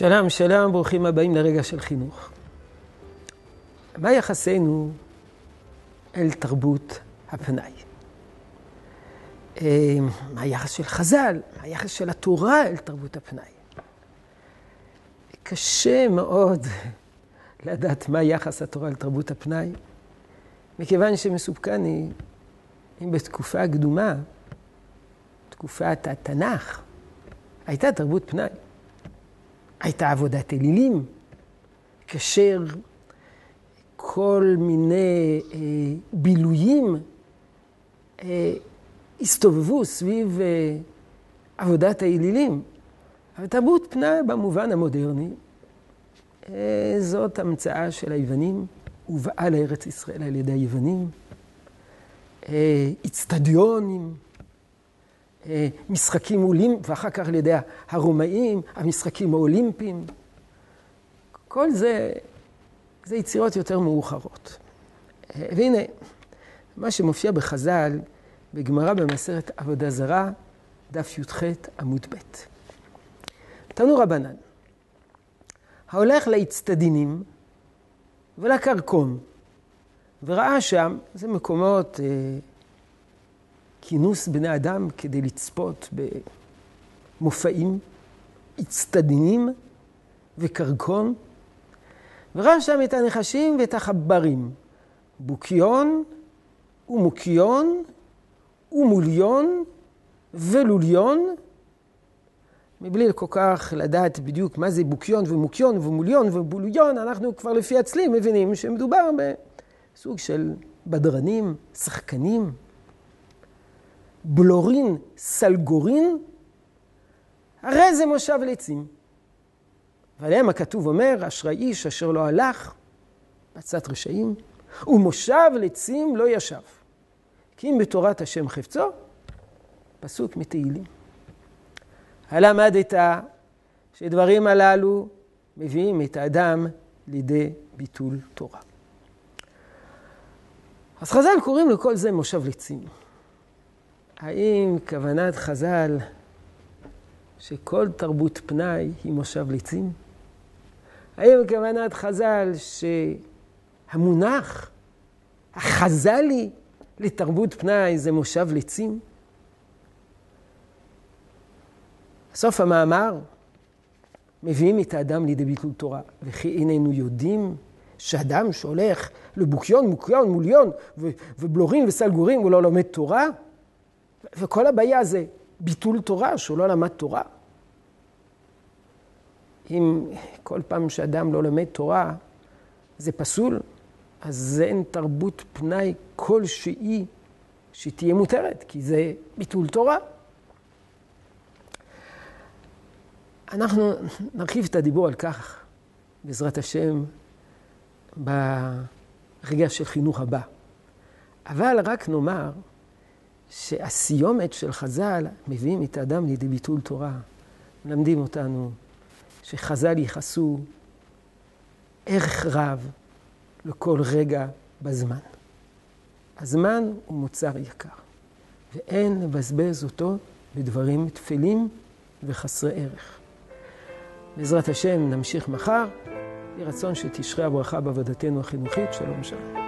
שלום, שלום, ברוכים הבאים לרגע של חינוך. מה יחסנו אל תרבות הפנאי? אה, מה היחס של חז"ל? מה היחס של התורה אל תרבות הפנאי? קשה מאוד לדעת מה יחס התורה אל תרבות הפנאי, מכיוון שמסופקני אם בתקופה הקדומה, תקופת התנ"ך, הייתה תרבות פנאי. הייתה עבודת אלילים, כאשר כל מיני אה, בילויים אה, הסתובבו סביב אה, עבודת האלילים. אבל תרבות פנאי במובן המודרני, אה, זאת המצאה של היוונים, הובאה לארץ ישראל על ידי היוונים. אה, איצטדיונים. אה, משחקים אולימפיים, ואחר כך על ידי הרומאים, המשחקים האולימפיים. כל זה, זה יצירות יותר מאוחרות. אה, והנה, מה שמופיע בחז"ל, בגמרא במסרת עבודה זרה, דף י"ח עמוד ב'. תנו רבנן, ההולך לאצטדינים ולקרקום, וראה שם, זה מקומות אה, כינוס בני אדם כדי לצפות במופעים, אצטדינים וקרקון, וראה שם את הנחשים ואת החברים, בוקיון ומוקיון ומוליון ולוליון, מבלי כל כך לדעת בדיוק מה זה בוקיון ומוקיון ומוליון ובוליון, אנחנו כבר לפי הצליל מבינים שמדובר בסוג של בדרנים, שחקנים. בלורין, סלגורין, הרי זה מושב לצים. ועליהם הכתוב אומר, אשרי איש אשר לא הלך בעצת רשעים, ומושב לצים לא ישב. כי אם בתורת השם חפצו, פסוק מתהילים. הלמדת שדברים הללו מביאים את האדם לידי ביטול תורה. אז חז"ל קוראים לכל זה מושב לצים. האם כוונת חז"ל שכל תרבות פנאי היא מושב ליצים? האם כוונת חז"ל שהמונח החז"לי לתרבות פנאי זה מושב ליצים? סוף המאמר מביאים את האדם לידי ביטול תורה, וכי איננו יודעים שאדם שהולך לבוקיון, מוקיון, מוליון, ובלורים וסלגורים, הוא לא לומד תורה? וכל הבעיה זה ביטול תורה, שהוא לא למד תורה. אם כל פעם שאדם לא לומד תורה זה פסול, אז אין תרבות פנאי כלשהי שתהיה מותרת, כי זה ביטול תורה. אנחנו נרחיב את הדיבור על כך, בעזרת השם, ברגע של חינוך הבא. אבל רק נאמר שהסיומת של חז"ל מביאים את האדם לידי ביטול תורה. מלמדים אותנו שחז"ל ייחסו ערך רב לכל רגע בזמן. הזמן הוא מוצר יקר, ואין לבזבז אותו בדברים תפלים וחסרי ערך. בעזרת השם נמשיך מחר, יהי רצון שתשרה הברכה בעבודתנו החינוכית. שלום שלום.